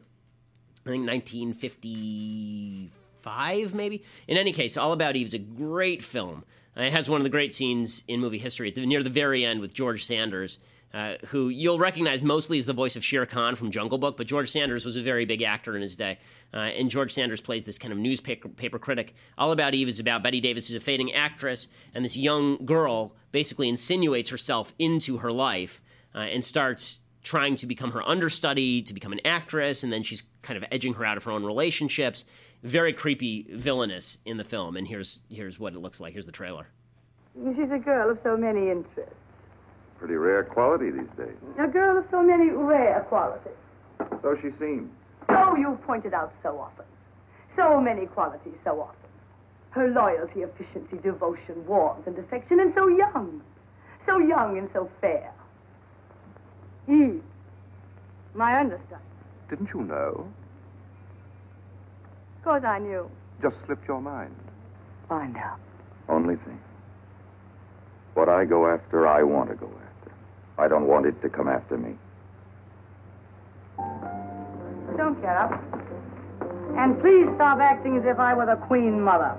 I think 1955 maybe. In any case, All About Eve is a great film. Uh, it has one of the great scenes in movie history the, near the very end with George Sanders. Uh, who you'll recognize mostly as the voice of Shere Khan from Jungle Book, but George Sanders was a very big actor in his day. Uh, and George Sanders plays this kind of newspaper paper critic. All About Eve is about Bette Davis, who's a fading actress, and this young girl basically insinuates herself into her life uh, and starts trying to become her understudy, to become an actress, and then she's kind of edging her out of her own relationships. Very creepy, villainous in the film. And here's here's what it looks like. Here's the trailer. She's a girl of so many interests. Pretty rare quality these days. A girl of so many rare qualities. So she seems. So you've pointed out so often. So many qualities so often. Her loyalty, efficiency, devotion, warmth, and affection, and so young. So young and so fair. Eve. My understudy. Didn't you know? Of course I knew. Just slipped your mind. Find out. Only thing. What I go after, I want to go after. I don't want it to come after me. Don't get up. And please stop acting as if I were the Queen Mother.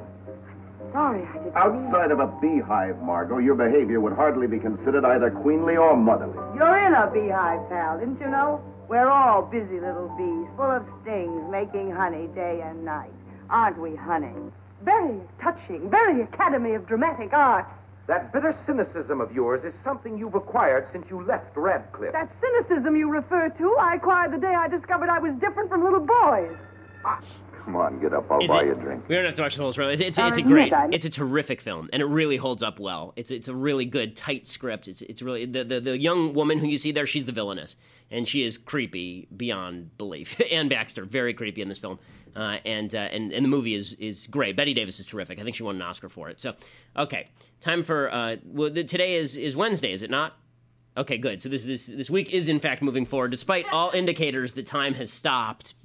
I'm sorry I didn't mean- Outside of a beehive, Margot, your behavior would hardly be considered either queenly or motherly. You're in a beehive, pal, didn't you know? We're all busy little bees, full of stings, making honey day and night. Aren't we, honey? Very touching, very Academy of Dramatic Arts. That bitter cynicism of yours is something you've acquired since you left Radcliffe. That cynicism you refer to, I acquired the day I discovered I was different from little boys. Come on, get up. I'll Is buy it- you a drink. We don't have to watch the whole trailer. It's, it's, Uh, it's a great, it's a terrific film, and it really holds up well. It's it's a really good, tight script. It's it's really the, the the young woman who you see there. She's the villainess, and she is creepy beyond belief. <laughs> Anne Baxter, very creepy in this film, uh, and uh, and and the movie is is great. Bette Davis is terrific. I think she won an Oscar for it. So, okay, time for uh, well, the, today is is Wednesday, is it not? Okay, good. So this this this week is in fact moving forward, despite all indicators that time has stopped. <laughs>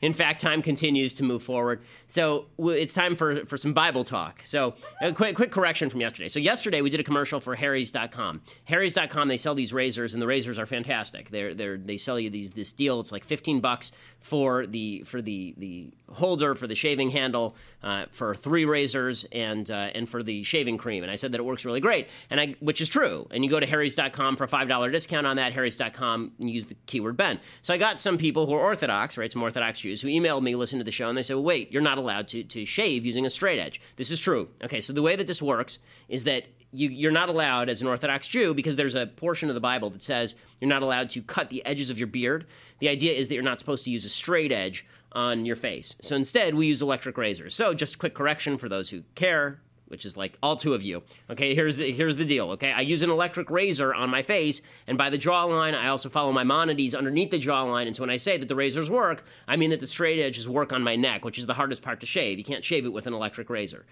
In fact, time continues to move forward. So it's time for, for some Bible talk. So a quick, quick correction from yesterday. So yesterday we did a commercial for Harry's.com. Harry's.com, they sell these razors, and the razors are fantastic. They're, they're, they sell you these this deal. It's like 15 bucks for the for the the holder for the shaving handle uh, for three razors and uh, and for the shaving cream. And I said that it works really great, and I which is true. And you go to Harry's.com for a five dollar discount on that. Harry's.com and use the keyword Ben. So I got some people who are Orthodox, right? Some Orthodox Jews who emailed me, listen to the show, and they said, well, "Wait, you're not allowed to to shave using a straight edge." This is true. Okay, so the way that this works is that you, are not allowed as an Orthodox Jew because there's a portion of the Bible that says you're not allowed to cut the edges of your beard. The idea is that you're not supposed to use a straight edge on your face. So instead, we use electric razors. So just a quick correction for those who care, which is like all two of you. Okay, here's the here's the deal. Okay, I use an electric razor on my face, and by the jawline, I also follow my Maimonides underneath the jawline. And so when I say that the razors work, I mean that the straight edges work on my neck, which is the hardest part to shave. You can't shave it with an electric razor.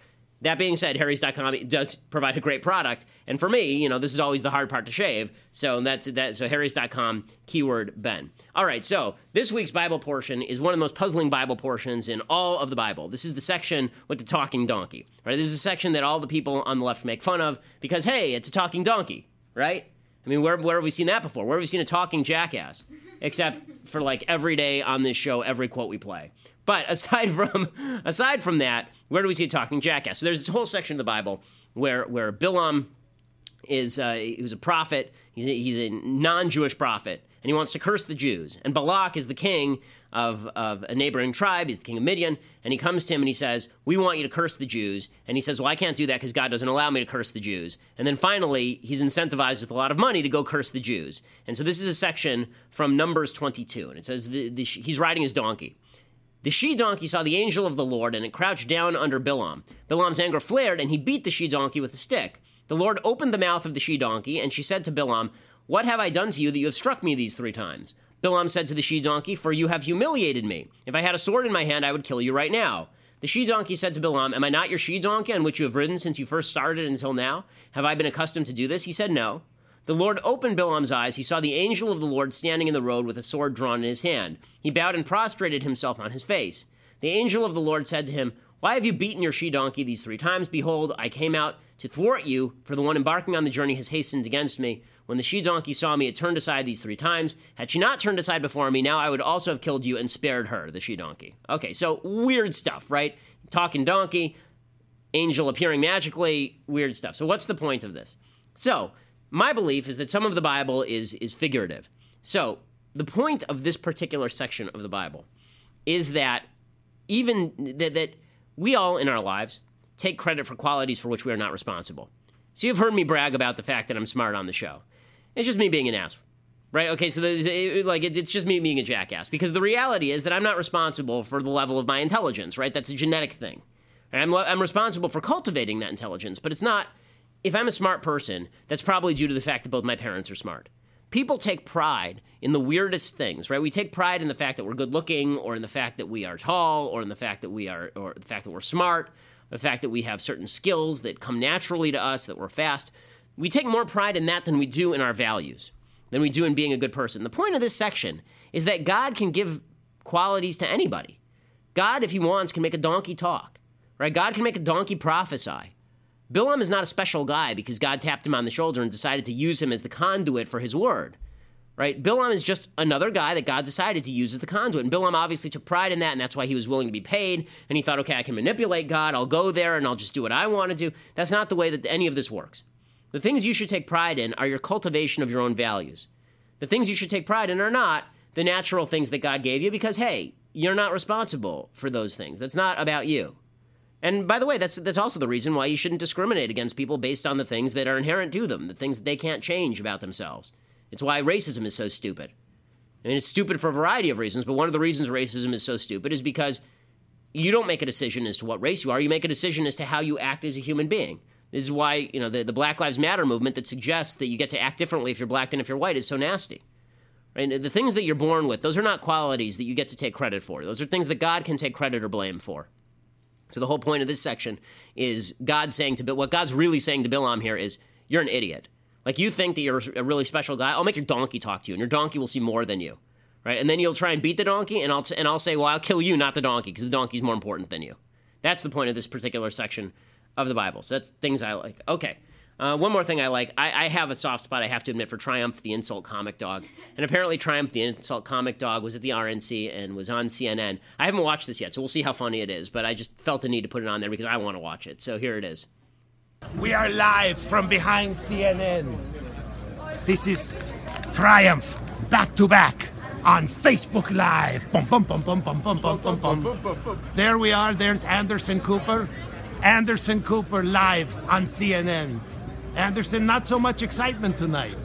That being said, Harry's.com does provide a great product, and for me, you know, this is always the hard part to shave. So that's that. So Harry's.com keyword Ben. All right. So this week's Bible portion is one of the most puzzling Bible portions in all of the Bible. This is the section with the talking donkey. Right. This is the section that all the people on the left make fun of because hey, it's a talking donkey, right? I mean, where where have we seen that before? Where have we seen a talking jackass? Except for like every day on this show, every quote we play. But aside <laughs> from aside from that, where do we see a talking jackass? So there's this whole section of the Bible where where Bilam is uh, a prophet. He's a, he's a non-Jewish prophet, and he wants to curse the Jews. And Balak is the king of, of a neighboring tribe. He's the king of Midian, and he comes to him and he says, "We want you to curse the Jews." And he says, "Well, I can't do that because God doesn't allow me to curse the Jews." And then finally, he's incentivized with a lot of money to go curse the Jews. And so this is a section from Numbers 22, and it says the, the, he's riding his donkey. The she donkey saw the angel of the Lord, and it crouched down under Bilam. Bilam's anger flared, and he beat the she donkey with a stick. The Lord opened the mouth of the she donkey, and she said to Bilam, What have I done to you that you have struck me these three times? Bilam said to the she donkey, For you have humiliated me. If I had a sword in my hand, I would kill you right now. The she donkey said to Bilam, Am I not your she donkey on which you have ridden since you first started until now? Have I been accustomed to do this? He said, No. The Lord opened Bilam's eyes. He saw the angel of the Lord standing in the road with a sword drawn in his hand. He bowed and prostrated himself on his face. The angel of the Lord said to him, Why have you beaten your she donkey these three times? Behold, I came out to thwart you, for the one embarking on the journey has hastened against me. When the she donkey saw me, it turned aside these three times. Had she not turned aside before me, now I would also have killed you and spared her, the she donkey. Okay, so weird stuff, right? Talking donkey, angel appearing magically, weird stuff. So, what's the point of this? So, my belief is that some of the Bible is is figurative. So the point of this particular section of the Bible is that even that, that we all in our lives take credit for qualities for which we are not responsible. So you've heard me brag about the fact that I'm smart on the show. It's just me being an ass, right? Okay, so it, like it, it's just me being a jackass because the reality is that I'm not responsible for the level of my intelligence, right? That's a genetic thing. I'm, I'm responsible for cultivating that intelligence, but it's not if I'm a smart person, that's probably due to the fact that both my parents are smart. People take pride in the weirdest things, right? We take pride in the fact that we're good looking, or in the fact that we are tall, or in the fact that we are, or the fact that we're smart, the fact that we have certain skills that come naturally to us, that we're fast. We take more pride in that than we do in our values, than we do in being a good person. The point of this section is that God can give qualities to anybody. God, if he wants, can make a donkey talk, right? God can make a donkey prophesy. Bilam is not a special guy because God tapped him on the shoulder and decided to use him as the conduit for his word. Right? Bilam is just another guy that God decided to use as the conduit. And Bilam obviously took pride in that, and that's why he was willing to be paid. And he thought, okay, I can manipulate God. I'll go there and I'll just do what I want to do. That's not the way that any of this works. The things you should take pride in are your cultivation of your own values. The things you should take pride in are not the natural things that God gave you because, hey, you're not responsible for those things. That's not about you. And by the way, that's that's also the reason why you shouldn't discriminate against people based on the things that are inherent to them, the things that they can't change about themselves. It's why racism is so stupid. I mean, it's stupid for a variety of reasons, but one of the reasons racism is so stupid is because you don't make a decision as to what race you are. You make a decision as to how you act as a human being. This is why, you know, the, the Black Lives Matter movement that suggests that you get to act differently if you're black than if you're white is so nasty. Right? The things that you're born with, those are not qualities that you get to take credit for. Those are things that God can take credit or blame for. So the whole point of this section is God saying to Bill, what God's really saying to Bilam here is, you're an idiot. Like you think that you're a really special guy. I'll make your donkey talk to you, and your donkey will see more than you. right? And then you'll try and beat the donkey, and I'll t- and I'll say, well, I'll kill you, not the donkey, because the donkey's more important than you. That's the point of this particular section of the Bible. So that's things I like. Okay. Uh, one more thing I like. I, I, have a soft spot, I have to admit, for Triumph, the insult comic dog. And apparently, Triumph, the insult comic dog, was at the RNC and was on CNN. I haven't watched this yet, so we'll see how funny it is. But I just felt the need to put it on there because I want to watch it. So here it is. We are live from behind CNN. This is Triumph, back to back on Facebook Live. Bum, bum, bum, bum, bum, bum, bum, bum, bum. There we are. There's Anderson Cooper. Anderson Cooper live on CNN. Anderson, not so much excitement tonight.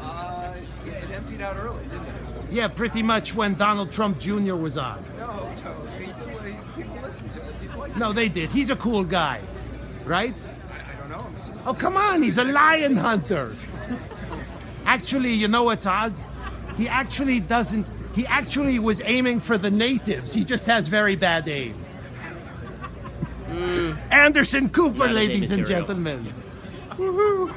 Uh, yeah, it emptied out early, didn't it? Yeah, pretty much when Donald Trump Jr. was on. No, no, people, people listened to it. People no, they did. He's a cool guy, right? I, I don't know. Oh, come on, he's a lion hunter. <laughs> Actually, you know what's odd? He actually doesn't. He actually was aiming for the natives. He just has very bad aim. Mm. Anderson Cooper, ladies and gentlemen. Woohoo!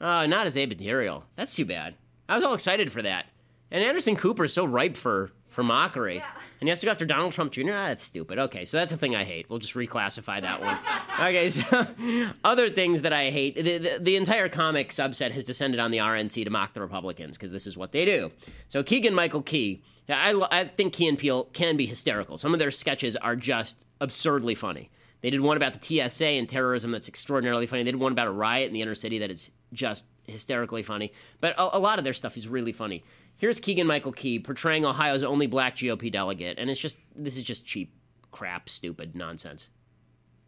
Oh, not as a material. That's too bad. I was all excited for that. And Anderson Cooper is so ripe for for mockery. Yeah. And he has to go after Donald Trump Jr. Ah, that's stupid. Okay, so that's a thing I hate. We'll just reclassify that one. <laughs> okay, so <laughs> other things that I hate. The, the, the, entire comic subset has descended on the RNC to mock the Republicans because this is what they do. So Keegan Michael Key, I, I think Key and Peele can be hysterical. Some of their sketches are just absurdly funny. They did one about the TSA and terrorism that's extraordinarily funny. They did one about a riot in the inner city that is just hysterically funny. But a, a lot of their stuff is really funny. Here's Keegan Michael Key portraying Ohio's only black GOP delegate, and it's just this is just cheap crap, stupid nonsense.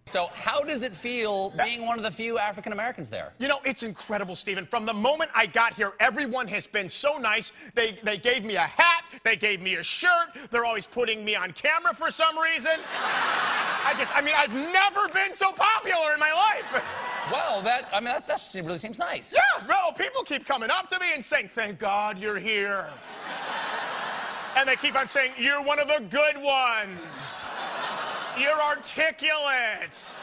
So, how does it feel being one of the few African Americans there? You know, it's incredible, Stephen. From the moment I got here, everyone has been so nice. They, they gave me a hat, they gave me a shirt, they're always putting me on camera for some reason. I just, I mean, I've never been so popular in my life. Well, that, I mean, that, that really seems nice. Yeah, well, people keep coming up to me and saying, thank God you're here. and they keep on saying, you're one of the good ones. You're articulate.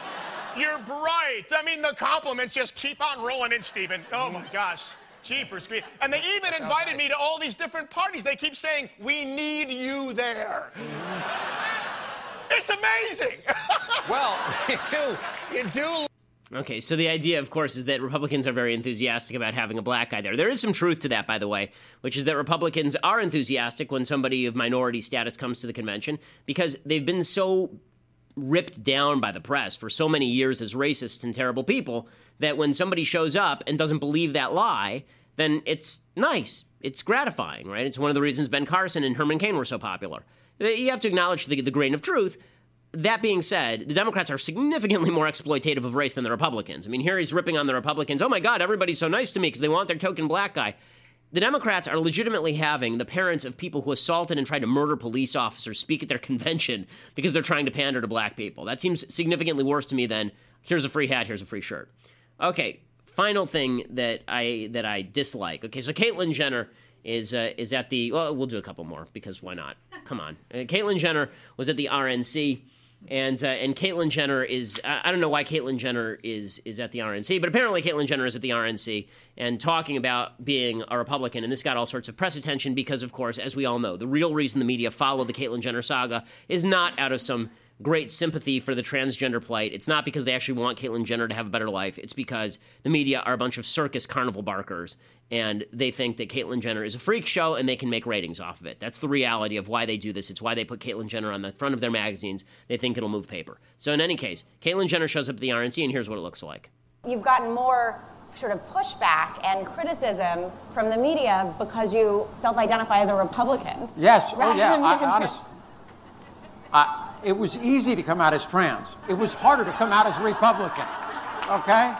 You're bright. I mean, the compliments just keep on rolling in, Stephen. Oh my gosh. Jeepers. And they even invited me to all these different parties. They keep saying, we need you there. It's amazing. <laughs> well, you do. You do. Okay, so the idea, of course, is that Republicans are very enthusiastic about having a black guy there. There is some truth to that, by the way, which is that Republicans are enthusiastic when somebody of minority status comes to the convention because they've been so ripped down by the press for so many years as racists and terrible people that when somebody shows up and doesn't believe that lie, then it's nice. It's gratifying, right? It's one of the reasons Ben Carson and Herman Cain were so popular. Uh, you have to acknowledge the, the grain of truth. That being said, the Democrats are significantly more exploitative of race than the Republicans. I mean, here he's ripping on the Republicans. Oh my God, everybody's so nice to me because they want their token black guy the Democrats are legitimately having the parents of people who assaulted and tried to murder police officers speak at their <laughs> convention because they're trying to pander to black people. That seems significantly worse to me than here's a free hat, here's a free shirt. Okay, final thing that I that I dislike. Okay, so Caitlyn Jenner is uh, is at the well, we'll do a couple more because why not? Come on, uh, Caitlyn Jenner was at the RNC and uh, and Caitlyn Jenner is I don't know why Caitlyn Jenner is is at the RNC, but apparently Caitlyn Jenner is at the RNC and talking about being a Republican, and this got all sorts of press attention because, of course, as we all know, the real reason the media followed the Caitlyn Jenner saga is not out of some great sympathy for the transgender plight. It's not because they actually want Caitlyn Jenner to have a better life. It's because the media are a bunch of circus carnival barkers, and they think that Caitlyn Jenner is a freak show and they can make ratings off of it. That's the reality of why they do this. It's why they put Caitlyn Jenner on the front of their magazines. They think it'll move paper. So in any case, Caitlyn Jenner shows up at the RNC, and here's what it looks like. You've gotten more sort of pushback and criticism from the media because you self-identify as a Republican. Yes. Oh, yeah. I, honest, I, it was easy to come out as trans. It was harder to come out as Republican. Okay?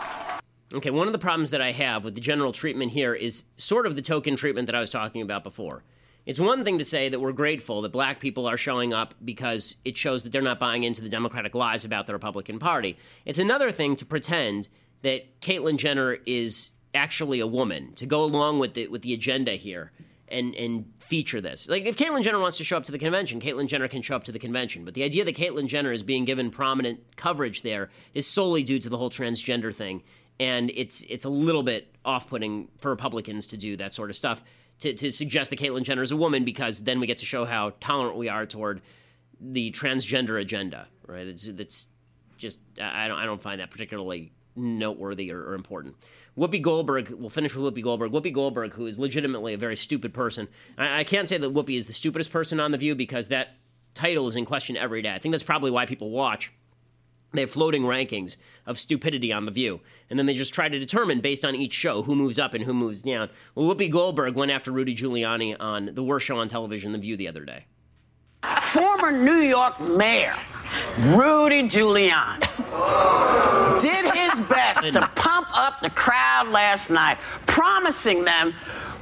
Okay, one of the problems that I have with the general treatment here is sort of the token treatment that I was talking about before. It's one thing to say that we're grateful that black people are showing up because it shows that they're not buying into the Democratic lies about the Republican Party. It's another thing to pretend that Caitlyn Jenner is actually a woman, to go along with the, with the agenda here and and feature this. Like if Caitlyn Jenner wants to show up to the convention, Caitlyn Jenner can show up to the convention. But the idea that Caitlyn Jenner is being given prominent coverage there is solely due to the whole transgender thing, and it's it's a little bit off-putting for Republicans to do that sort of stuff. to, to suggest that Caitlyn Jenner is a woman because then we get to show how tolerant we are toward the transgender agenda, right? That's just I don't I don't find that particularly noteworthy or, or, important. Whoopi Goldberg, we'll finish with Whoopi Goldberg. Whoopi Goldberg, who is legitimately a very stupid person. I, I, can't say that Whoopi is the stupidest person on The View because that title is in question every day. I think that's probably why people watch. They have floating rankings of stupidity on The View. And then they just try to determine, based on each show, who moves up and who moves down. Well, Whoopi Goldberg went after Rudy Giuliani on the worst show on television, The View, the other day. Former New York mayor Rudy Giuliani did his <laughs> best to pump up the crowd last night, promising them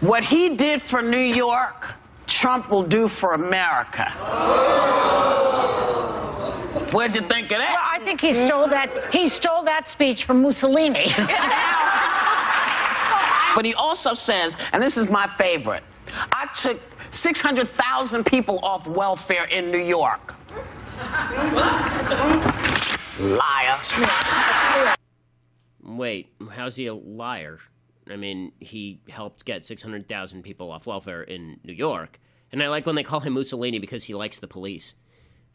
what he did for New York, Trump will do for America. What'd you think of that? Well, I think he stole that. He stole that speech from Mussolini. <laughs> but he also says, and this is my favorite. I took 600,000 people off welfare in New York. Liar. Wait, how's he a liar? I mean, he helped get 600,000 people off welfare in New York. And I like when they call him Mussolini because he likes the police.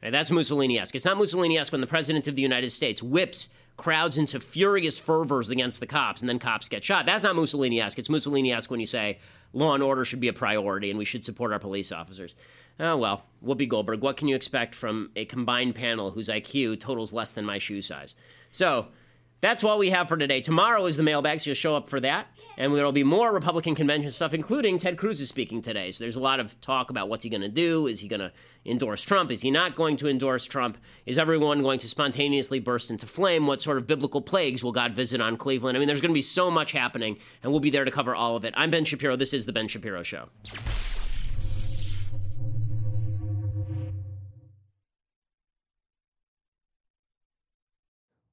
Right, that's Mussolini esque. It's not Mussolini esque when the President of the United States whips crowds into furious fervors against the cops and then cops get shot. That's not Mussolini esque. It's Mussolini esque when you say law and order should be a priority and we should support our police officers. Oh, well, Whoopi Goldberg, what can you expect from a combined panel whose IQ totals less than my shoe size? So, that's all we have for today. Tomorrow is the mailbag, so you'll show up for that. And there will be more Republican convention stuff, including Ted Cruz is speaking today. So there's a lot of talk about what's he going to do. Is he going to endorse Trump? Is he not going to endorse Trump? Is everyone going to spontaneously burst into flame? What sort of biblical plagues will God visit on Cleveland? I mean, there's going to be so much happening, and we'll be there to cover all of it. I'm Ben Shapiro. This is The Ben Shapiro Show.